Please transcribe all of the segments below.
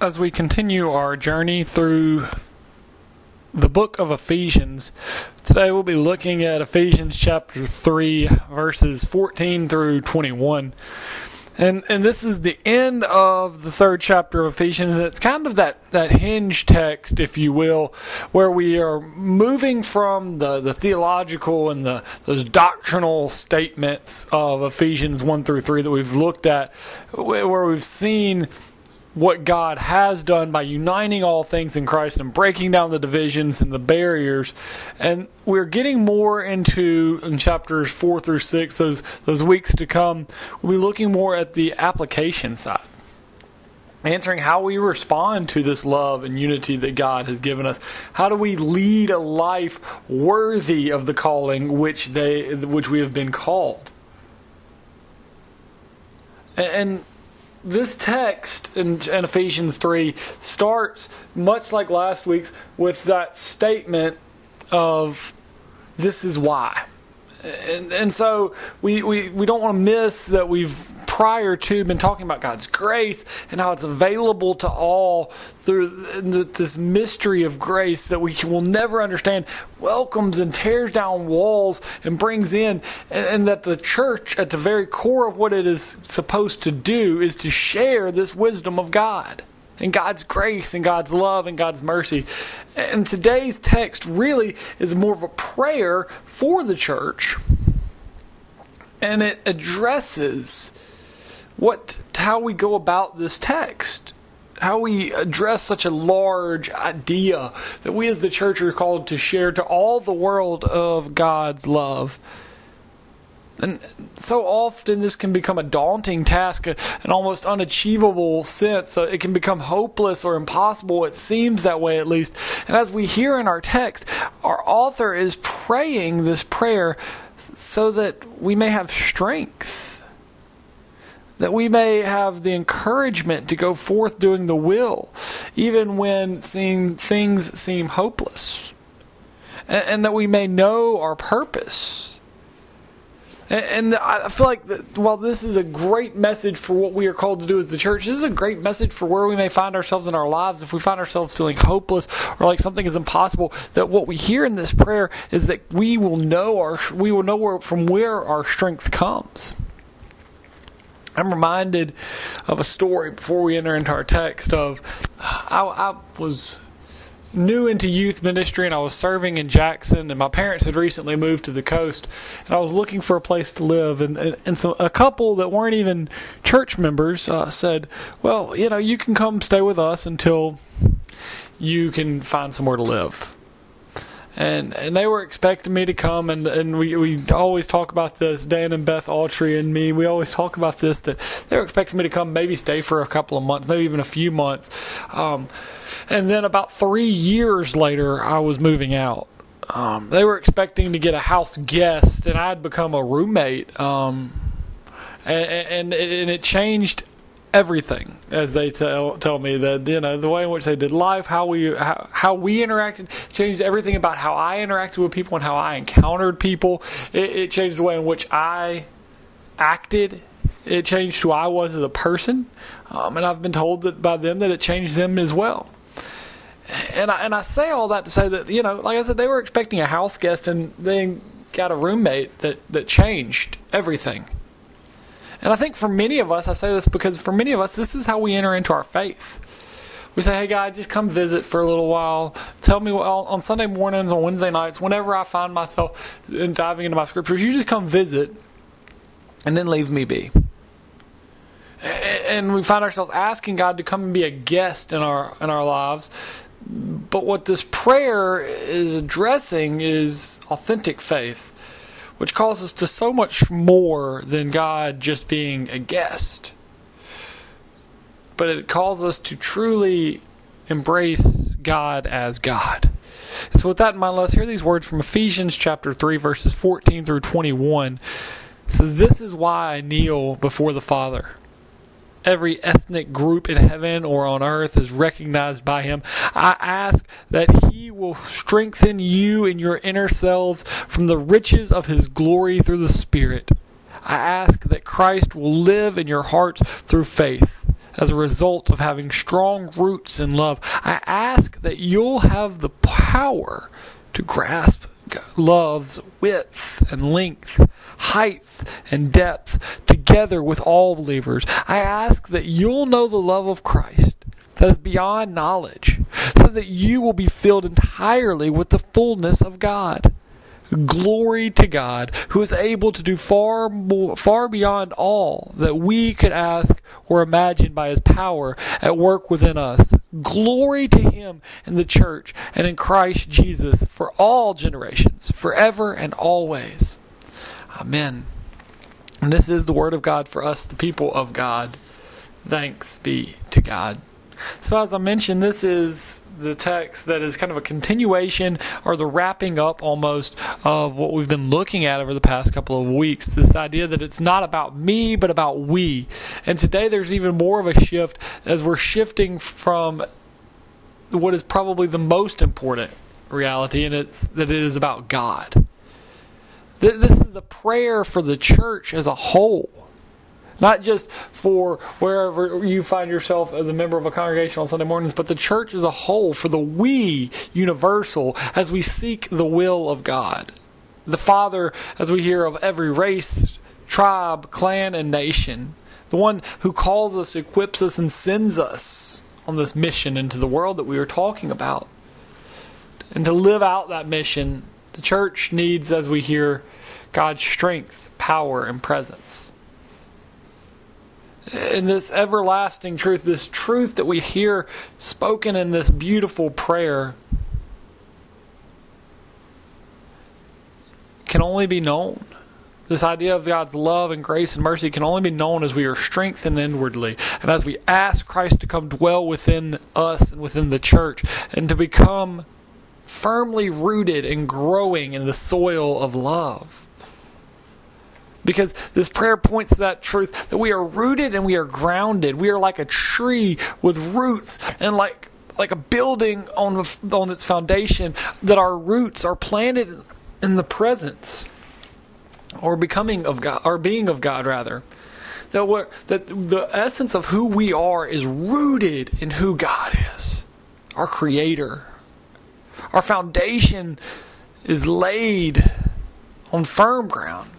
as we continue our journey through the book of Ephesians, today we'll be looking at Ephesians chapter 3, verses 14 through 21. And and this is the end of the third chapter of Ephesians. It's kind of that, that hinge text, if you will, where we are moving from the, the theological and the those doctrinal statements of Ephesians one through three that we've looked at, where we've seen what God has done by uniting all things in Christ and breaking down the divisions and the barriers. And we're getting more into in chapters four through six, those those weeks to come, we'll be looking more at the application side. Answering how we respond to this love and unity that God has given us. How do we lead a life worthy of the calling which they which we have been called? And this text in, in, Ephesians 3 starts, much like last week's, with that statement of this is why. And, and so we, we, we don't want to miss that we've prior to been talking about God's grace and how it's available to all through this mystery of grace that we will never understand, welcomes and tears down walls and brings in, and, that the church, at the very core of what it is supposed to do, is to share this wisdom of God and God's grace and God's love and God's mercy. And today's text really is more of a prayer for the church. And it addresses what how we go about this text how we address such a large idea that we as the church are called to share to all the world of God's love. And so often this can become a daunting task, an almost unachievable sense. So it can become hopeless or impossible. It seems that way at least. And as we hear in our text, our author is praying this prayer so that we may have strength that we may have the encouragement to go forth doing the will, even when things seem hopeless, and, and that we may know our purpose. And, and I feel like that, while this is a great message for what we are called to do as the church, this is a great message for where we may find ourselves in our lives. If we find ourselves feeling hopeless or like something is impossible, that what we hear in this prayer is that we will know our we will know where, from where our strength comes. I'm reminded of a story before we enter into our text of I, I, was new into youth ministry and I was serving in Jackson and my parents had recently moved to the coast and I was looking for a place to live and and, and so a couple that weren't even church members uh, said, "Well, you know, you can come stay with us until you can find somewhere to live." And and they were expecting me to come and and we we always talk about this Dan and Beth Autry and me we always talk about this that they were expecting me to come maybe stay for a couple of months maybe even a few months. Um, and then about three years later I was moving out. Um, they were expecting to get a house guest and I'd become a roommate. Um, and, and, and it changed everything as they tell tell me that you know the way in which they did life how we how, how we interacted changed everything about how I interacted with people and how I encountered people. It, it changed the way in which I acted. It changed who I was as a person. Um, and I've been told that by them that it changed them as well. And I, and I say all that to say that you know like I said they were expecting a house guest and they got a roommate that that changed everything and I think for many of us, I say this because for many of us, this is how we enter into our faith. We say, hey, God, just come visit for a little while. Tell me well, on Sunday mornings, on Wednesday nights, whenever I find myself diving into my scriptures, you just come visit and then leave me be. And we find ourselves asking God to come and be a guest in our in our lives. But what this prayer is addressing is authentic faith which calls us to so much more than God just being a guest. But it calls us to truly embrace God as God. And so, with that in mind, let's hear these words from Ephesians chapter 3, verses 14 through 21. It says, This is why I kneel before the Father every ethnic group in heaven or on earth is recognized by him. I ask that he will strengthen you in your inner selves from the riches of his glory through the Spirit. I ask that Christ will live in your hearts through faith as a result of having strong roots in love. I ask that you'll have the power to grasp love's width and length, height and depth together with all believers. I ask that you'll know the love of Christ that is beyond knowledge, so that you will be filled entirely with the fullness of God. Glory to God, who is able to do far more, far beyond all that we could ask or imagine by his power at work within us. Glory to him in the church and in Christ Jesus for all generations, forever and always. Amen. And this is the word of God for us, the people of God. Thanks be to God. So, as I mentioned, this is the text that is kind of a continuation or the wrapping up almost of what we've been looking at over the past couple of weeks. This idea that it's not about me, but about we. And today there's even more of a shift as we're shifting from what is probably the most important reality, and it's that it is about God. This is a prayer for the church as a whole not just for wherever you find yourself as a member of a congregation on Sunday mornings, but the church as a whole, for the we universal, as we seek the will of God. The Father, as we hear of every race, tribe, clan, and nation. The one who calls us, equips us, and sends us on this mission into the world that we are talking about. And to live out that mission, the church needs, as we hear, God's strength, power, and presence in this everlasting truth, this truth that we hear spoken in this beautiful prayer, can only be known. This idea of God's love and grace and mercy can only be known as we are strengthened inwardly and as we ask Christ to come dwell within us and within the church and to become firmly rooted and growing in the soil of love. Because this prayer points to that truth that we are rooted and we are grounded. We are like a tree with roots and like like a building on on its foundation that our roots are planted in the presence or becoming of God or being of God rather. That we that the essence of who we are is rooted in who God is. Our creator. Our foundation is laid on firm ground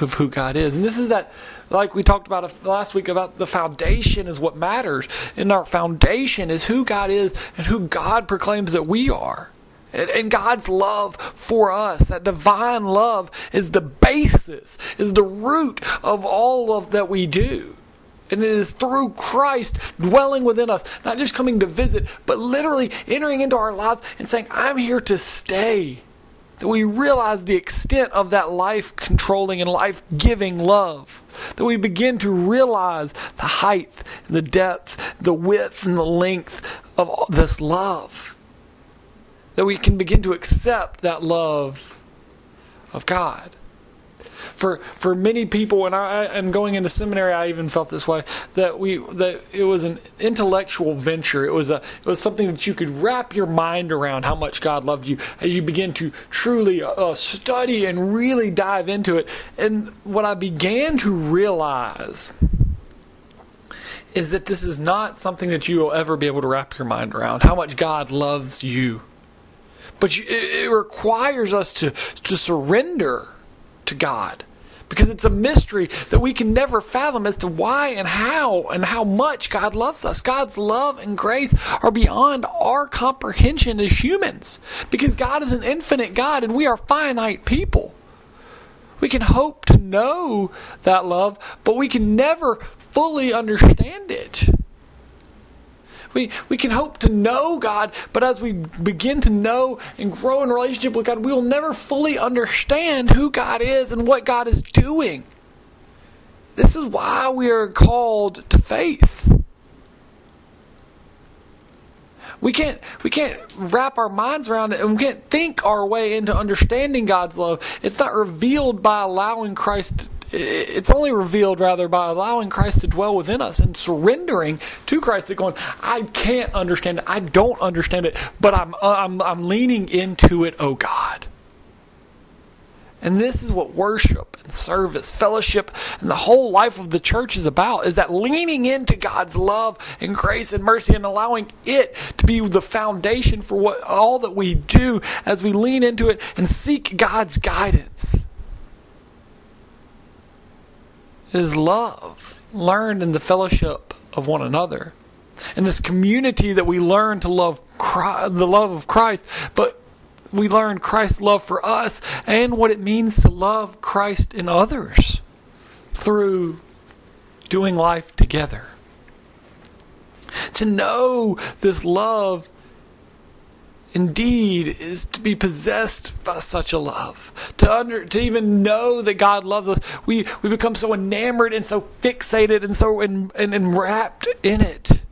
of who God is. And this is that, like we talked about last week, about the foundation is what matters. And our foundation is who God is and who God proclaims that we are. And, God's love for us, that divine love, is the basis, is the root of all of that we do. And it is through Christ dwelling within us, not just coming to visit, but literally entering into our lives and saying, I'm here to stay that we realize the extent of that life controlling and life giving love. That we begin to realize the height, the depth, the width, and the length of this love. That we can begin to accept that love of God for for many people, and I and going into seminary, I even felt this way that we that it was an intellectual venture. It was a it was something that you could wrap your mind around how much God loved you, as you begin to truly uh, study and really dive into it. And what I began to realize is that this is not something that you will ever be able to wrap your mind around. How much God loves you. But you, it requires us to, to surrender to God because it's a mystery that we can never fathom as to why and how and how much God loves us. God's love and grace are beyond our comprehension as humans because God is an infinite God and we are finite people. We can hope to know that love, but we can never fully understand it. We, we can hope to know God, but as we begin to know and grow in relationship with God, we will never fully understand who God is and what God is doing. This is why we are called to faith. We can't we can't wrap our minds around it and we can't think our way into understanding God's love. It's not revealed by allowing Christ it's only revealed rather by allowing Christ to dwell within us and surrendering to Christ going, I can't understand it. I don't understand it, but I'm, uh, I'm, I'm leaning into it, oh God. And this is what worship and service, fellowship, and the whole life of the church is about is that leaning into God's love and grace and mercy and allowing it to be the foundation for what all that we do as we lean into it and seek God's guidance. It is love learned in the fellowship of one another. In this community that we learn to love Christ, the love of Christ, but we learn Christ's love for us and what it means to love Christ in others through doing life together. To know this love indeed is to be possessed by such a love. To under to even know that God loves us, we, we become so enamored and so fixated and so in, and enwrapped in it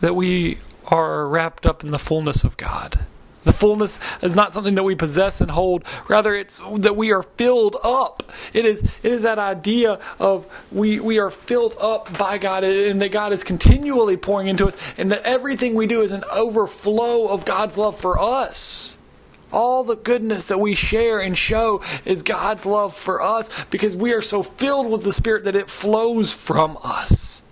that we are wrapped up in the fullness of God. The fullness is not something that we possess and hold. Rather, it's that we are filled up. It is, it is that idea of we, we are filled up by God and that God is continually pouring into us and that everything we do is an overflow of God's love for us. All the goodness that we share and show is God's love for us because we are so filled with the Spirit that it flows from us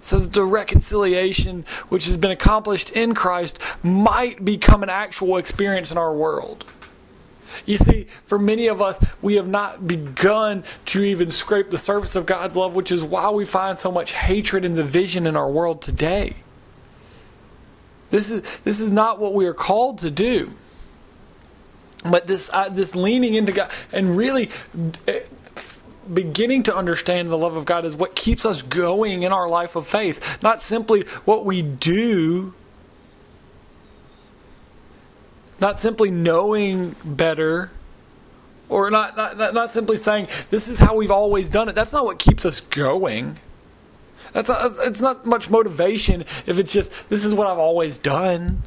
so that the reconciliation which has been accomplished in Christ might become an actual experience in our world. You see, for many of us, we have not begun to even scrape the surface of God's love, which is why we find so much hatred and division in our world today. This is, this is not what we are called to do. But this, uh, this leaning into God and really beginning to understand the love of God is what keeps us going in our life of faith, not simply what we do, not simply knowing better. Or not, not, not simply saying this is how we've always done it. That's not what keeps us going. That's not, it's not much motivation if it's just this is what I've always done.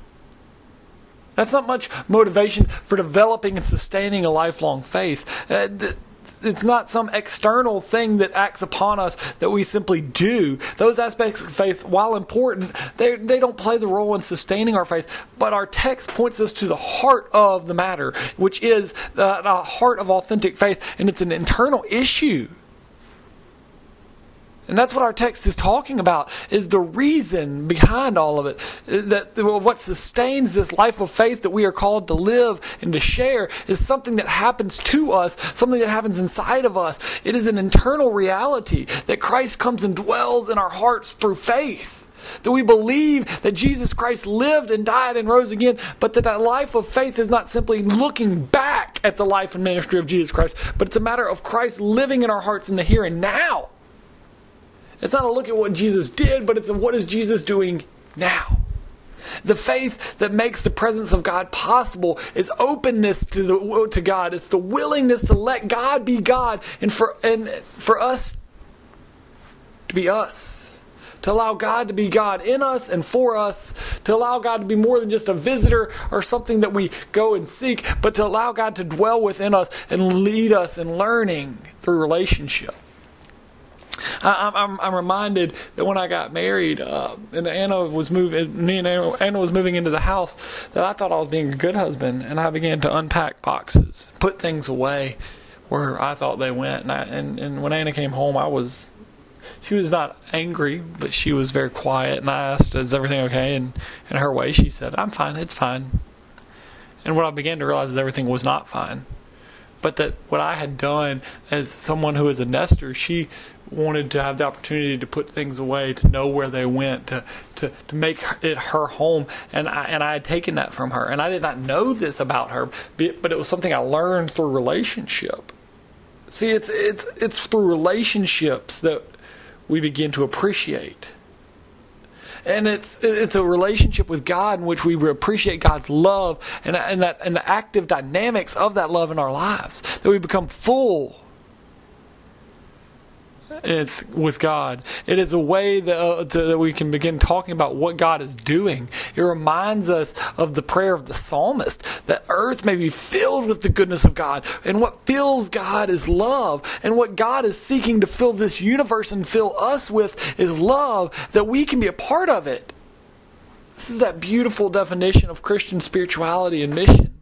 That's not much motivation for developing and sustaining a lifelong faith. Uh, th- it's not some external thing that acts upon us that we simply do. Those aspects of faith, while important, they, they don't play the role in sustaining our faith. But our text points us to the heart of the matter, which is the, the heart of authentic faith, and it's an internal issue. And that's what our text is talking about, is the reason behind all of it. That what sustains this life of faith that we are called to live and to share is something that happens to us, something that happens inside of us. It is an internal reality that Christ comes and dwells in our hearts through faith. That we believe that Jesus Christ lived and died and rose again, but that that life of faith is not simply looking back at the life and ministry of Jesus Christ, but it's a matter of Christ living in our hearts in the here and now. It's not a look at what Jesus did, but it's a what is Jesus doing now. The faith that makes the presence of God possible is openness to the to God. It's the willingness to let God be God and for and for us to be us. To allow God to be God in us and for us, to allow God to be more than just a visitor or something that we go and seek, but to allow God to dwell within us and lead us in learning through relationship. I, am I'm reminded that when I got married, uh, and Anna was moving, me and Anna, Anna was moving into the house, that I thought I was being a good husband, and I began to unpack boxes, put things away where I thought they went. And, I, and, and when Anna came home, I was, she was not angry, but she was very quiet. And I asked, "Is everything okay?" And in her way, she said, "I'm fine. It's fine." And what I began to realize is everything was not fine but that what I had done as someone who is a nester, she wanted to have the opportunity to put things away, to know where they went, to to, to make it her home, and I, and I had taken that from her, and I did not know this about her, but it was something I learned through relationship. See, it's it's it's through relationships that we begin to appreciate. And it's it's a relationship with God in which we appreciate God's love and and that and the active dynamics of that love in our lives that we become full it's with God. It is a way that, uh, to, that we can begin talking about what God is doing. It reminds us of the prayer of the psalmist that earth may be filled with the goodness of God. And what fills God is love. And what God is seeking to fill this universe and fill us with is love, that we can be a part of it. This is that beautiful definition of Christian spirituality and mission,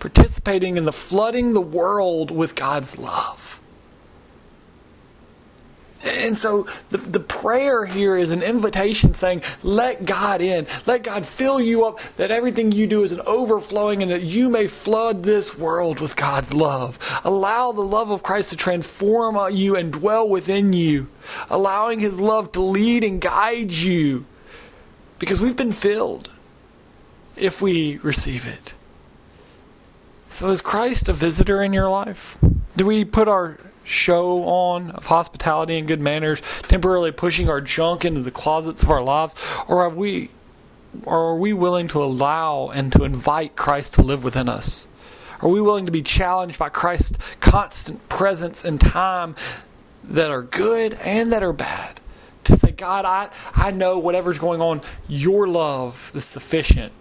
participating in the flooding the world with God's love. And so the, the prayer here is an invitation saying, let God in. Let God fill you up, that everything you do is an overflowing and that you may flood this world with God's love. Allow the love of Christ to transform you and dwell within you, allowing His love to lead and guide you because we've been filled if we receive it. So is Christ a visitor in your life? Do we put our show on of hospitality and good manners, temporarily pushing our junk into the closets of our lives, or have we or are we willing to allow and to invite Christ to live within us? Are we willing to be challenged by Christ's constant presence and time that are good and that are bad? To say, God, I, I know whatever's going on, your love is sufficient.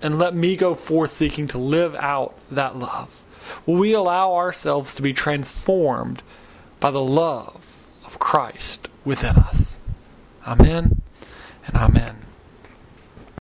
And let me go forth seeking to live out that love. Will we allow ourselves to be transformed by the love of Christ within us? Amen and amen.